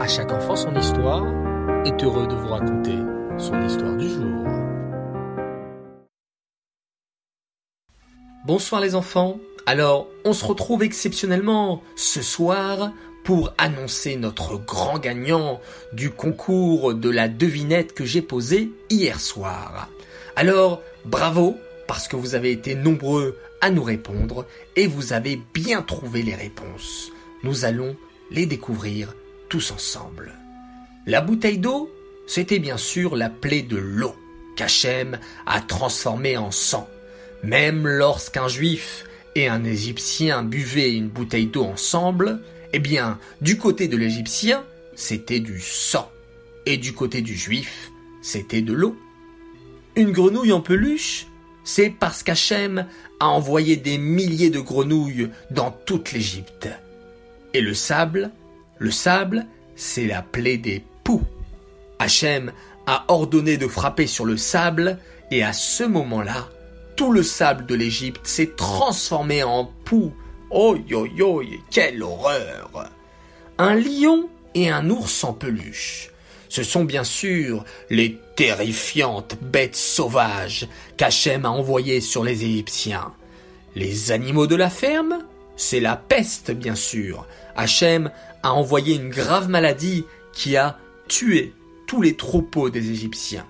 À chaque enfant son histoire est heureux de vous raconter son histoire du jour. Bonsoir les enfants. Alors, on se retrouve exceptionnellement ce soir pour annoncer notre grand gagnant du concours de la devinette que j'ai posé hier soir. Alors, bravo, parce que vous avez été nombreux à nous répondre et vous avez bien trouvé les réponses. Nous allons les découvrir tous ensemble. La bouteille d'eau, c'était bien sûr la plaie de l'eau qu'Hachem a transformée en sang. Même lorsqu'un juif et un égyptien buvaient une bouteille d'eau ensemble, eh bien, du côté de l'Égyptien, c'était du sang. Et du côté du Juif, c'était de l'eau. Une grenouille en peluche, c'est parce qu'Hachem a envoyé des milliers de grenouilles dans toute l'Égypte. Et le sable, le sable, c'est la plaie des poux. Hachem a ordonné de frapper sur le sable, et à ce moment-là, tout le sable de l'Égypte s'est transformé en poux Oh yo yo, quelle horreur Un lion et un ours en peluche. Ce sont bien sûr les terrifiantes bêtes sauvages qu'Hachem a envoyées sur les Égyptiens. Les animaux de la ferme C'est la peste, bien sûr. Hachem a envoyé une grave maladie qui a tué tous les troupeaux des Égyptiens.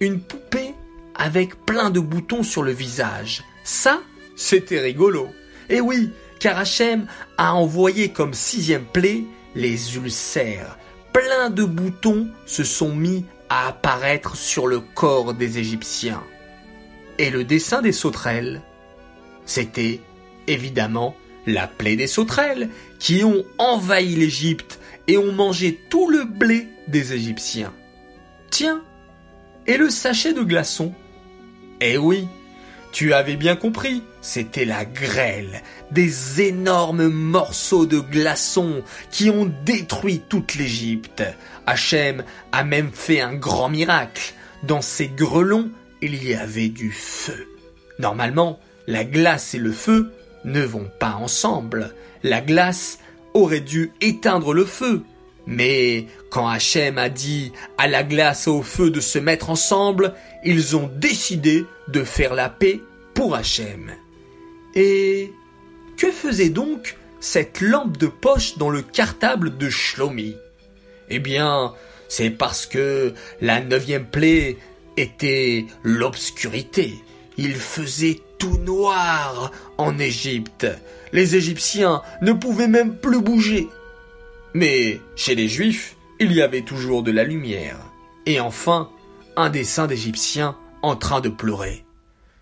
Une poupée avec plein de boutons sur le visage. Ça, c'était rigolo. Eh oui, car Hachem a envoyé comme sixième plaie les ulcères. Plein de boutons se sont mis à apparaître sur le corps des Égyptiens. Et le dessin des sauterelles, c'était évidemment la plaie des sauterelles qui ont envahi l'Égypte et ont mangé tout le blé des Égyptiens. Tiens, et le sachet de glaçons? Eh oui, tu avais bien compris, c'était la grêle, des énormes morceaux de glaçons qui ont détruit toute l'Égypte. Hachem a même fait un grand miracle. Dans ces grelons, il y avait du feu. Normalement, la glace et le feu ne vont pas ensemble. La glace aurait dû éteindre le feu. Mais quand Hachem a dit à la glace et au feu de se mettre ensemble, ils ont décidé de faire la paix pour Hachem. Et que faisait donc cette lampe de poche dans le cartable de Shlomi? Eh bien, c'est parce que la neuvième plaie était l'obscurité. Il faisait tout noir en Égypte. Les Égyptiens ne pouvaient même plus bouger. Mais chez les Juifs, il y avait toujours de la lumière. Et enfin, un dessin d'Égyptien en train de pleurer.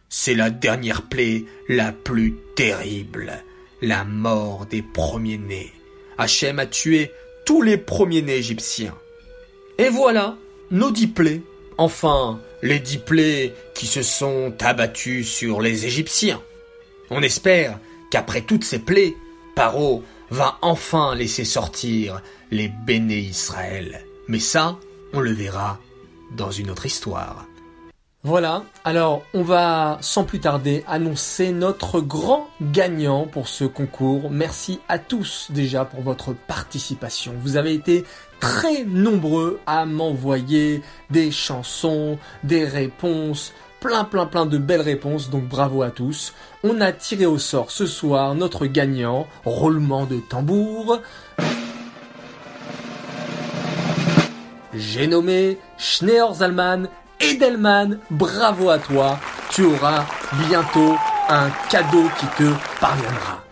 C'est la dernière plaie la plus terrible, la mort des premiers-nés. Hachem a tué tous les premiers-nés égyptiens. Et voilà, nos dix plaies, enfin, les dix plaies qui se sont abattues sur les Égyptiens. On espère qu'après toutes ces plaies, Paro va enfin laisser sortir les béné Israël. Mais ça, on le verra dans une autre histoire. Voilà, alors on va sans plus tarder annoncer notre grand gagnant pour ce concours. Merci à tous déjà pour votre participation. Vous avez été très nombreux à m'envoyer des chansons, des réponses, plein plein plein de belles réponses, donc bravo à tous. On a tiré au sort ce soir notre gagnant, roulement de tambour. J'ai nommé Schneer Zalman Edelman, bravo à toi, tu auras bientôt un cadeau qui te parviendra.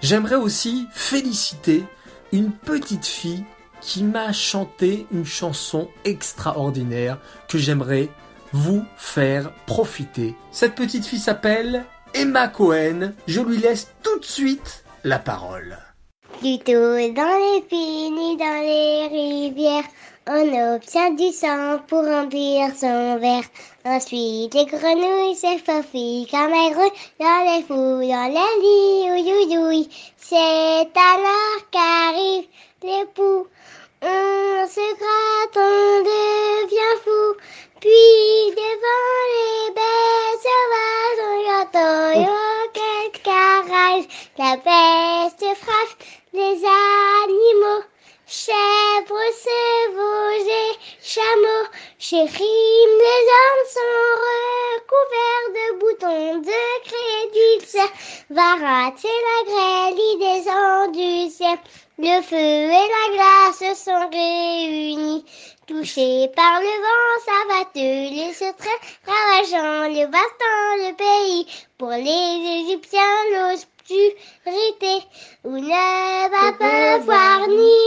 J'aimerais aussi féliciter une petite fille qui m'a chanté une chanson extraordinaire que j'aimerais vous faire profiter. Cette petite fille s'appelle Emma Cohen. Je lui laisse tout de suite la parole. Tout dans les ni dans les rivières. On obtient du sang pour remplir son verre. Ensuite, les grenouilles s'effaufillent comme elles dans les fous, dans les lits, ouï, ouï, C'est alors qu'arrivent les poux. On se gratte, on devient fou. Puis devant les bêtes sauvages, on entend oh, quelques carages. La peste frappe les animaux. Chèvres Chérim, les hommes sont recouverts de boutons de crédit. Va rater la grêle, il descend du ciel. Le feu et la glace sont réunis. Touché par le vent, ça va te laisser très ravageant le baston, le pays. Pour les Égyptiens, l'obscurité, où ne va pas voir ni